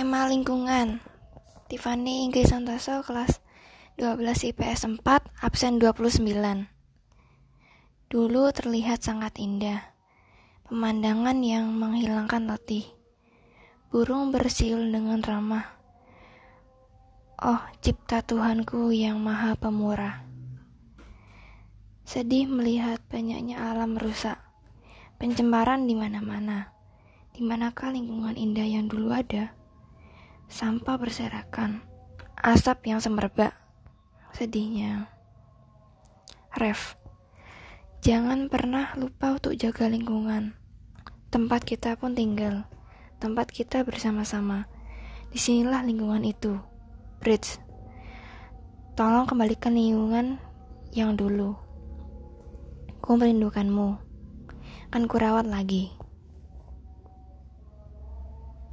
Tema lingkungan. Tiffany Inggris Santoso kelas 12 IPS 4 absen 29 Dulu terlihat sangat indah. Pemandangan yang menghilangkan letih. Burung bersiul dengan ramah. Oh cipta Tuhanku yang maha pemurah. Sedih melihat banyaknya alam rusak. Pencemaran di mana-mana. Di manakah lingkungan indah yang dulu ada? Sampah berserakan, asap yang semerbak. Sedihnya. Ref, jangan pernah lupa untuk jaga lingkungan. Tempat kita pun tinggal, tempat kita bersama-sama. Di sinilah lingkungan itu. Bridge, tolong kembalikan lingkungan yang dulu. Ku merindukanmu. Kan kurawat lagi.